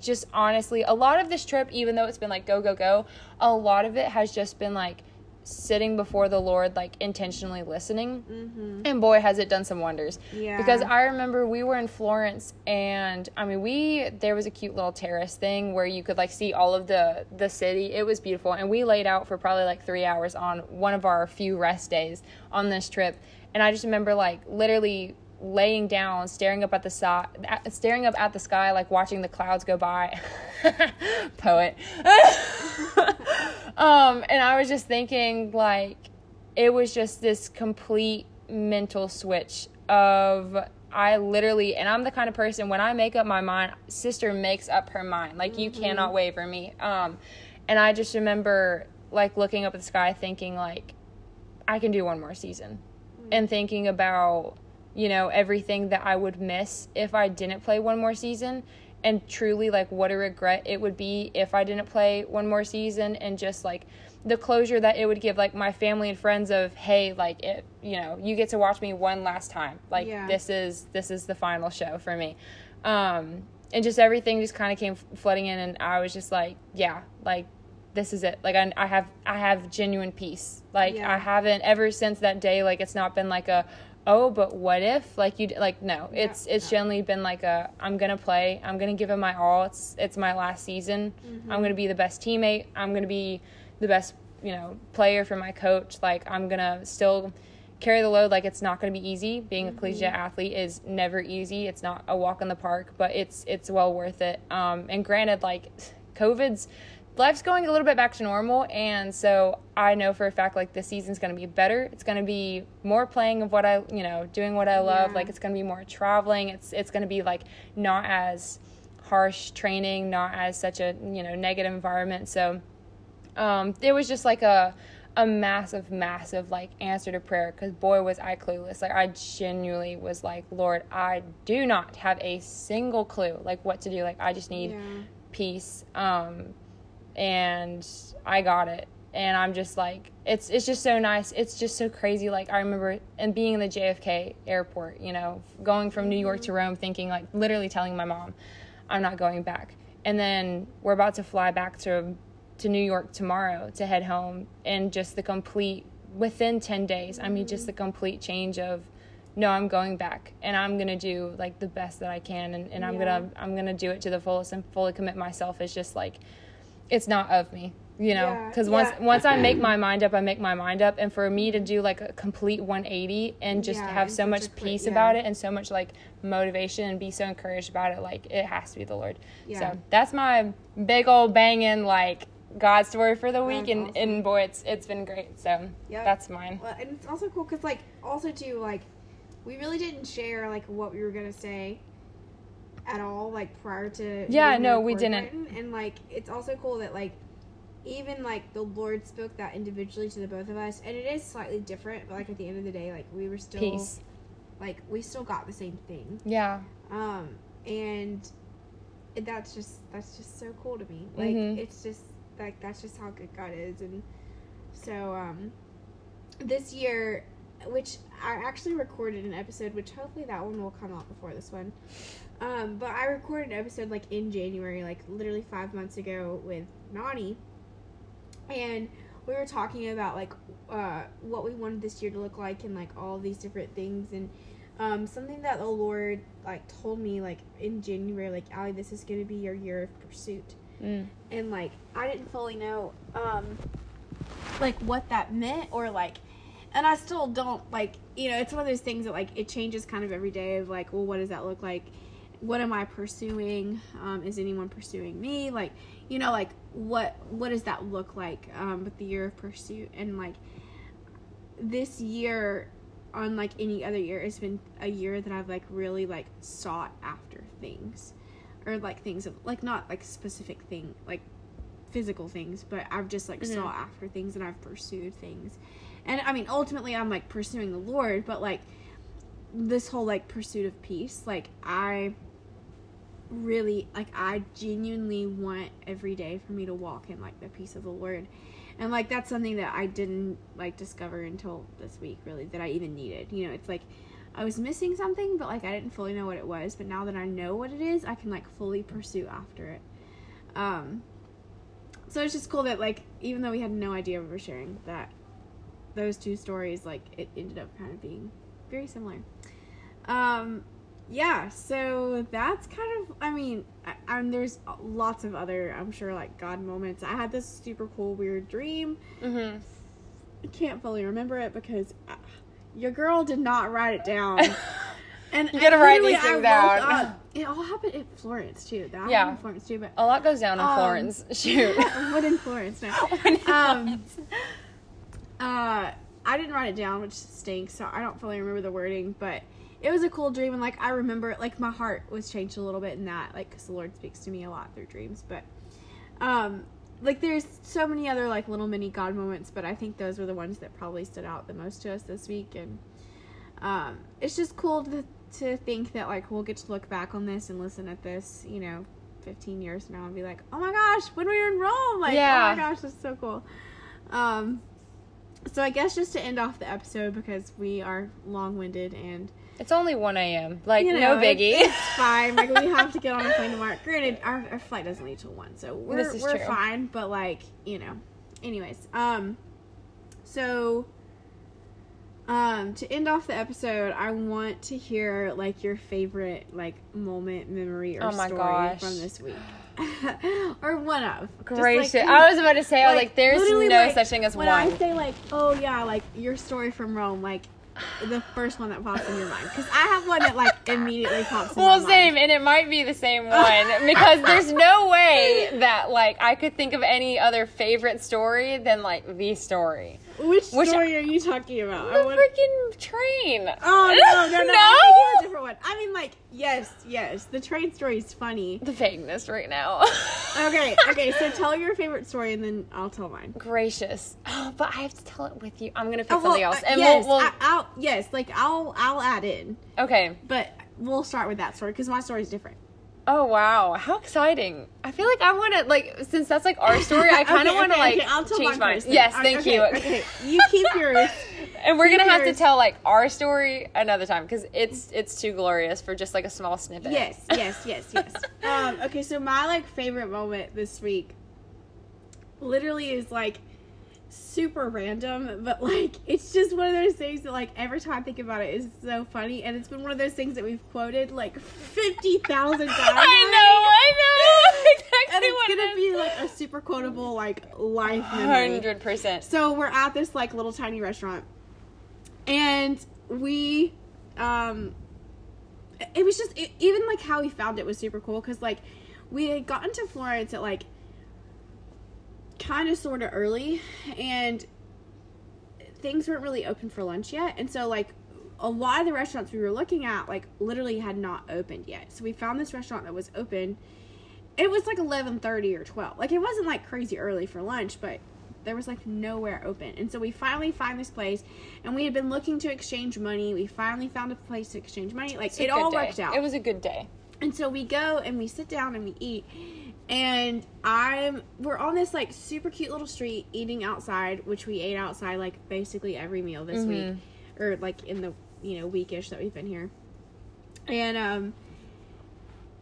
just honestly, a lot of this trip, even though it's been like go, go, go, a lot of it has just been like sitting before the Lord, like intentionally listening. Mm-hmm. And boy, has it done some wonders. Yeah. Because I remember we were in Florence and I mean, we, there was a cute little terrace thing where you could like see all of the, the city. It was beautiful. And we laid out for probably like three hours on one of our few rest days on this trip. And I just remember like literally laying down, staring up at the sky, staring up at the sky, like watching the clouds go by. <laughs> Poet. <laughs> um, and I was just thinking, like, it was just this complete mental switch of I literally, and I'm the kind of person when I make up my mind, sister makes up her mind. Like you cannot waver me. Um, and I just remember like looking up at the sky, thinking like, I can do one more season, and thinking about you know everything that I would miss if I didn't play one more season. And truly, like, what a regret it would be if I didn't play one more season, and just like the closure that it would give like my family and friends of hey like it you know you get to watch me one last time like Yeah. this is this is the final show for me um and just everything just kind of came flooding in and i was just like yeah like this is it like i, I have i have genuine peace like Yeah. i haven't ever since that day like it's not been like a oh but what if like you like no it's it's generally been like a i'm gonna play i'm gonna give it my all it's it's my last season. I'm gonna be the best teammate i'm gonna be the best you know player for my coach like i'm gonna still carry the load like it's not going to be easy. Being a collegiate athlete is never easy it's not a walk in the park but it's it's well worth it. Um, and granted like <laughs> covid's life's going a little bit back to normal and so i know for a fact like this season's going to be better it's going to be more playing of what i you know doing what i love Yeah. like it's going to be more traveling it's it's going to be like not as harsh training not as such a you know negative environment so um, it was just like a a massive, massive like answer to prayer because boy was I clueless. Like I genuinely was like, Lord, I do not have a single clue like what to do. Like I just need Yeah. peace. Um, and I got it. And I'm just like, it's it's just so nice. It's just so crazy. Like I remember and being in the JFK airport, you know, going from New York to Rome, thinking like literally telling my mom, I'm not going back. And then we're about to fly back to to New York tomorrow to head home, and just the complete within ten days. I mean, just the complete change of no, I'm going back, and I'm gonna do like the best that I can, and, and I'm Yeah. gonna I'm gonna do it to the fullest and fully commit myself. Is just like it's not of me you know Yeah, because once yeah. once i make my <clears throat> mind up i make my mind up and for me to do like a complete 180 and just Yeah, have so much a quick- peace yeah. about it and so much like motivation and be so encouraged about it like it has to be the lord Yeah. so that's my big old banging like god story for the week That's and, awesome. and boy it's it's been great so Yep. that's mine Well, and it's also cool because, like, also too, like, we really didn't share like what we were gonna say at all, like prior to. Yeah, no, we didn't. And like, it's also cool that like, even like the Lord spoke that individually to the both of us, and it is slightly different, but like at the end of the day, like we were still peace like we still got the same thing. yeah Um, and it- that's just that's just so cool to me. Like Mhm. it's just like that's just how good God is, and so um, this year, which I actually recorded an episode, which hopefully that one will come out before this one. Um, but I recorded an episode like in January, like literally five months ago with Nani, and we were talking about like uh, what we wanted this year to look like and like all these different things and um, something that the Lord like told me like in January, like Allie, this is gonna be your year of pursuit, mm. and like I didn't fully know um, like what that meant or like, and I still don't like you know it's one of those things that like it changes kind of every day of like well what does that look like, what am I pursuing, um, is anyone pursuing me? Like you know like what what does that look like um, with the year of pursuit? And like this year unlike any other year it's been a year that i've like really like sought after things. Or like things of like not like specific thing like physical things but i've just like Mhm. sought after things and i've pursued things and i mean ultimately i'm like pursuing the lord but like this whole like pursuit of peace like i really like i genuinely want every day for me to walk in like the peace of the lord. And like that's something that i didn't like discover until this week really that i even needed. You know it's like i was missing something but like i didn't fully know what it was. But now that i know what it is i can like fully pursue after it. Um so it's just cool that like even though we had no idea we were sharing that those two stories like it ended up kind of being very similar. Um yeah so that's kind of i mean I, I'm, there's lots of other i'm sure like god moments. I had this super cool weird dream. Mm-hmm. i can't fully remember it because uh, your girl did not write it down. <laughs> And You gotta write these things down. <laughs> it all happened in florence too. That Yeah. in florence too but a lot goes down in Um, florence. <laughs> Shoot. What in florence no. What in um Florence? Uh i didn't write it down which stinks so i don't fully remember the wording but it was a cool dream and like i remember like my heart was changed a little bit in that like because the lord speaks to me a lot through dreams but um like there's so many other like little mini god moments but i think those were the ones that probably stood out the most to us this week and um it's just cool to to think that like we'll get to look back on this and listen at this you know 15 years from now and be like oh my gosh when we were in rome like Yeah. oh my gosh that's so cool um so I guess just to end off the episode because we are long-winded and it's only 1 a.m like you know, no biggie It's, it's fine. Like we have to get on a plane tomorrow. <laughs> Granted, our, our flight doesn't leave till one, so we're This is we're true. fine. But like you know, anyways, um, so um to end off the episode, I want to hear like your favorite like moment, memory, or Oh story gosh. from this week, <laughs> or one of. Like, gracious know, i was about to say i was like there's no like, such thing as when one I say like, oh yeah, like your story from Rome, like the first one that pops in your mind, because I have one that like immediately pops in Well, my same, mind. and it might be the same one because there's no way that like I could think of any other favorite story than like the story, Which Which- story are you talking about? the want- freaking train. Oh no, no, no! <laughs> no, a different one. I mean, like, yes, yes, the train story is funny. the vagueness right now. <laughs> Okay, okay. So tell your favorite story, and then I'll tell mine. Gracious, oh, but I have to tell it with you. I'm gonna pick Oh, well, something else, uh, and yes, we'll, we'll I, I'll yes, like I'll I'll add in, okay. but we'll start with that story because my story is different. Oh wow, how exciting! I feel like I want to like since that's like our story. I kind <laughs> of Okay, want to okay, like okay, I'll tell change mine first. Yes, thank you. Okay, <laughs> you keep yours. And we're gonna Keep have to tell like our story another time because it's it's too glorious for just like a small snippet. Yes, yes, yes, yes. <laughs> um, okay, so my like favorite moment this week literally is like super random, but like <laughs> it's just one of those things that like every time I think about it is so funny, and it's been one of those things that we've quoted like fifty thousand <laughs> times. I know, I know <laughs> And it's gonna it be like a super quotable like life. Hundred percent. So we're at this like little tiny restaurant, and we, um, it was just it, even like how we found it was super cool because like we had gotten to Florence at like kind of sort of early, and things weren't really open for lunch yet, and so like a lot of the restaurants we were looking at like literally had not opened yet. So we found this restaurant that was open. It was like 11:30 or 12. Like it wasn't like crazy early for lunch, but there was like nowhere open. And so we finally find this place and we had been looking to exchange money. We finally found a place to exchange money. Like it all day. worked out. It was a good day. And so we go and we sit down and we eat. And I'm we're on this like super cute little street eating outside, which we ate outside like basically every meal this week. Or like in the you know, weekish that we've been here. And um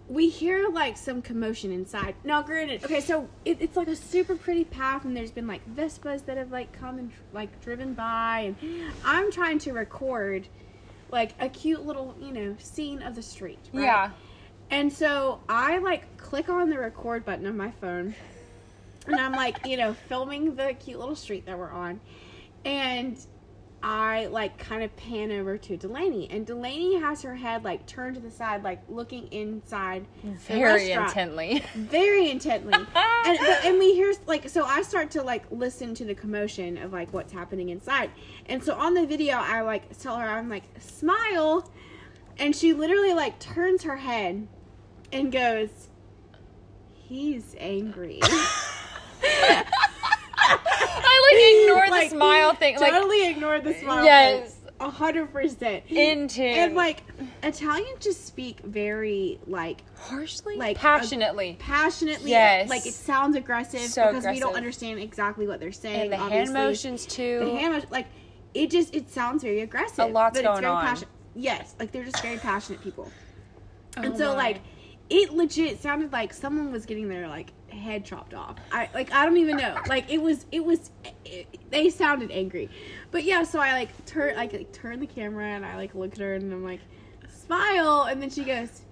we hear like some commotion inside. Now, granted, okay, so it, it's like a super pretty path, and there's been like Vespas that have like come and like driven by, and I'm trying to record like a cute little you know scene of the street. Right? Yeah. And so I like click on the record button on my phone and I'm like, you know, filming the cute little street that we're on. And I like kind of pan over to Delaney and Delaney has her head like turned to the side, like looking inside Very intently. very intently. <laughs> and but, and we hear like so I start to like listen to the commotion of like what's happening inside. And so on the video I like tell her I'm like smile and she literally like turns her head and goes he's angry. <laughs> <laughs> I like ignore Like, the smile thing. Like totally ignored the smile. Yes. A hundred percent. into And like Italians just speak very like harshly, like, passionately. passionately. Yes. Like it sounds aggressive So because we don't understand exactly what they're saying. and the hand motions too. The hand motion, like it just it sounds very aggressive. A lot's but going it's very on. passionate. Yes, like they're just very passionate people. and Oh so my. like it legit sounded like someone was getting their like head chopped off. I like I don't even know. Like it was it was it, they sounded angry. But yeah, so I like turn like, like turn the camera and I like look at her and I'm like smile and then she goes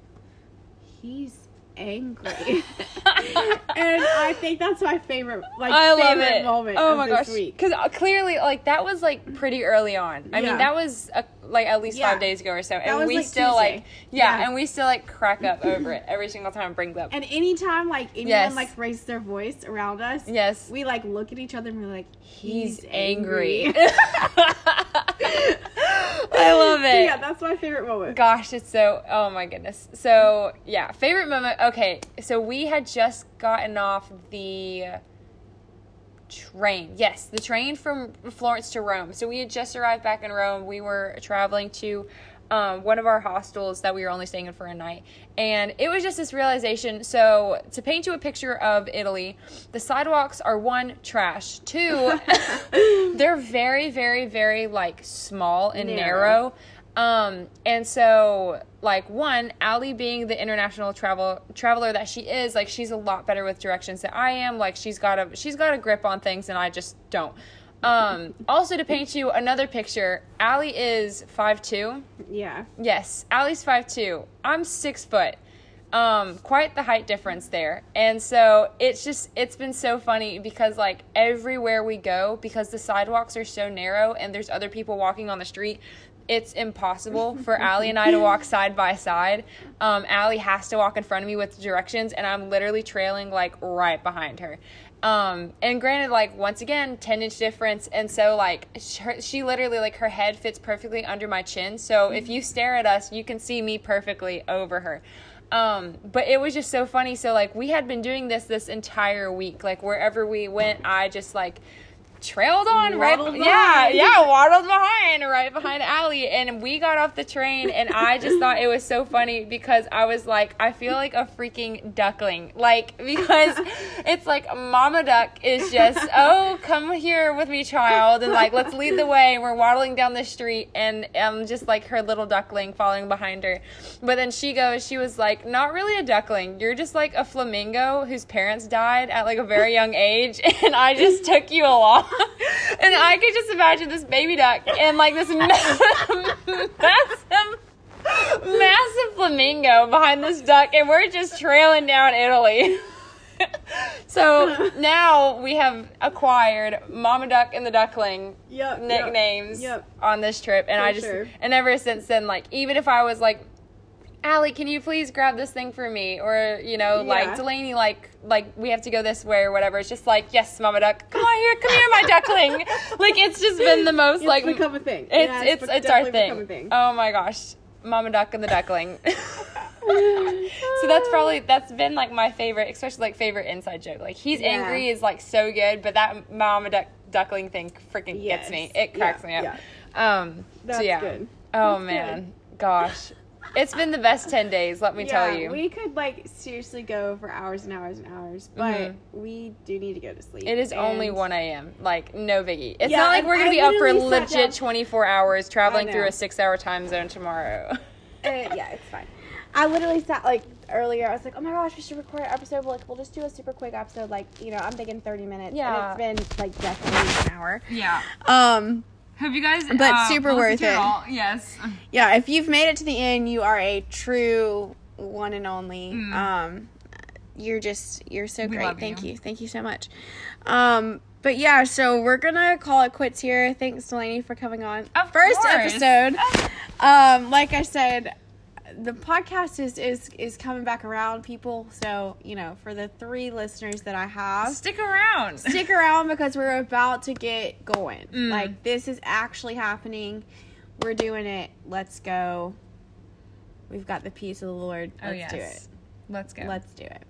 he's angry. <laughs> and I think that's my favorite like I love favorite it. moment oh of my this gosh! Because clearly, like that was like pretty early on. I Yeah. mean, that was uh like at least Yeah. five days ago or so, and we like, still Tuesday. like yeah, Yeah. and we still like crack up over it every single time it brings up. And anytime like anyone Yes. like raises their voice around us, yes, we like look at each other and we're like, he's, he's, angry. I <laughs> <laughs> I love it. yeah, that's my favorite moment. Gosh, it's so. Oh my goodness. So yeah, favorite moment. Okay, so we had just gotten off the train. Yes, the train from Florence to Rome. So we had just arrived back in Rome. We were traveling to um, one of our hostels that we were only staying in for a night. And it was just this realization. So, to paint you a picture of Italy, the sidewalks are one, trash. Two, <laughs> <laughs> they're very, very, very like small and Narrow. narrow. Um, and so like one, Allie being the international travel traveler that she is, like she's a lot better with directions than I am. Like she's got a she's got a grip on things and I just don't. Um, also to paint you another picture, Allie is five two. Yeah. Yes, Allie's five two. I'm six foot. Um, quite the height difference there. And so it's just it's been so funny because like everywhere we go, because the sidewalks are so narrow and there's other people walking on the street, it's impossible for Allie and I to walk side by side. Um, Allie has to walk in front of me with directions, and I'm literally trailing like right behind her. Um, and granted, like once again, ten inch difference, and so like she literally like her head fits perfectly under my chin. So if you stare at us, you can see me perfectly over her. Um, but it was just so funny. So like we had been doing this this entire week. Like wherever we went, I just like trailed on right Waddled yeah behind. yeah waddled behind right behind Allie. And we got off the train and I just thought it was so funny because I was like I feel like a freaking duckling. Like <laughs> because it's like mama duck is just <laughs> oh come here with me child and like let's lead the way. And we're waddling down the street and I'm just like her little duckling following behind her. But then she goes she was like not really a duckling. You're just like a flamingo whose parents died at like a very young age <laughs> and I just took you along <laughs> and I could just imagine this baby duck and like this ma- <laughs> massive, massive flamingo behind this duck, and we're just trailing down Italy. <laughs> so now we have acquired Mama Duck and the Duckling Yep. nicknames Yep. on this trip, and For I just sure. and ever since then, like even if I was like. Allie, can you please grab this thing for me? Or, you know, Yeah. like Delaney, like, like we have to go this way or whatever. It's just like, yes, Mama Duck, come on here, come here, my <laughs> duckling. like, it's just been the most It's like become a thing. It's Yeah, it's it's our a thing. Oh my gosh, Mama Duck and the Duckling. <laughs> So that's probably that's been like my favorite, especially like favorite inside joke. Like he's Yeah. angry is like so good, but that Mama Duck Duckling thing freaking gets me. It cracks me up. Um, That's so yeah. good. Oh That's man, gosh, it's been the best ten days. Let me tell you. We could like seriously go for hours and hours and hours, but Mhm. we do need to go to sleep. It is only 1 a.m. Like, no biggie. It's Yeah, not like we're going I to be up for literally sat down- legit 24 hours traveling through a six hour time zone tomorrow. <laughs> Uh, yeah, it's fine. I literally sat like earlier. I was like, "Oh my gosh, we should record an episode." Like, we'll just do a super quick episode. Like, you know, I'm thinking 30 minutes. Yeah. and it's been like definitely an hour. yeah. Um, Have you guys? But uh, super worth it? Yes. yeah, if you've made it to the end, you are a true one and only. Mm. Um, you're just you're so We great. Thank you. you. Thank you so much. Um, but yeah, so we're gonna call it quits here. Thanks, Delaney, for coming on. Of First course. episode. Um, like I said, the podcast is is is coming back around, people. So you know, for the three listeners that I have, Stick around. stick around because we're about to get going. Mm. Like this is actually happening. We're doing it. Let's go. We've got the peace of the Lord. Oh Let's yes. do it. Let's go. Let's do it.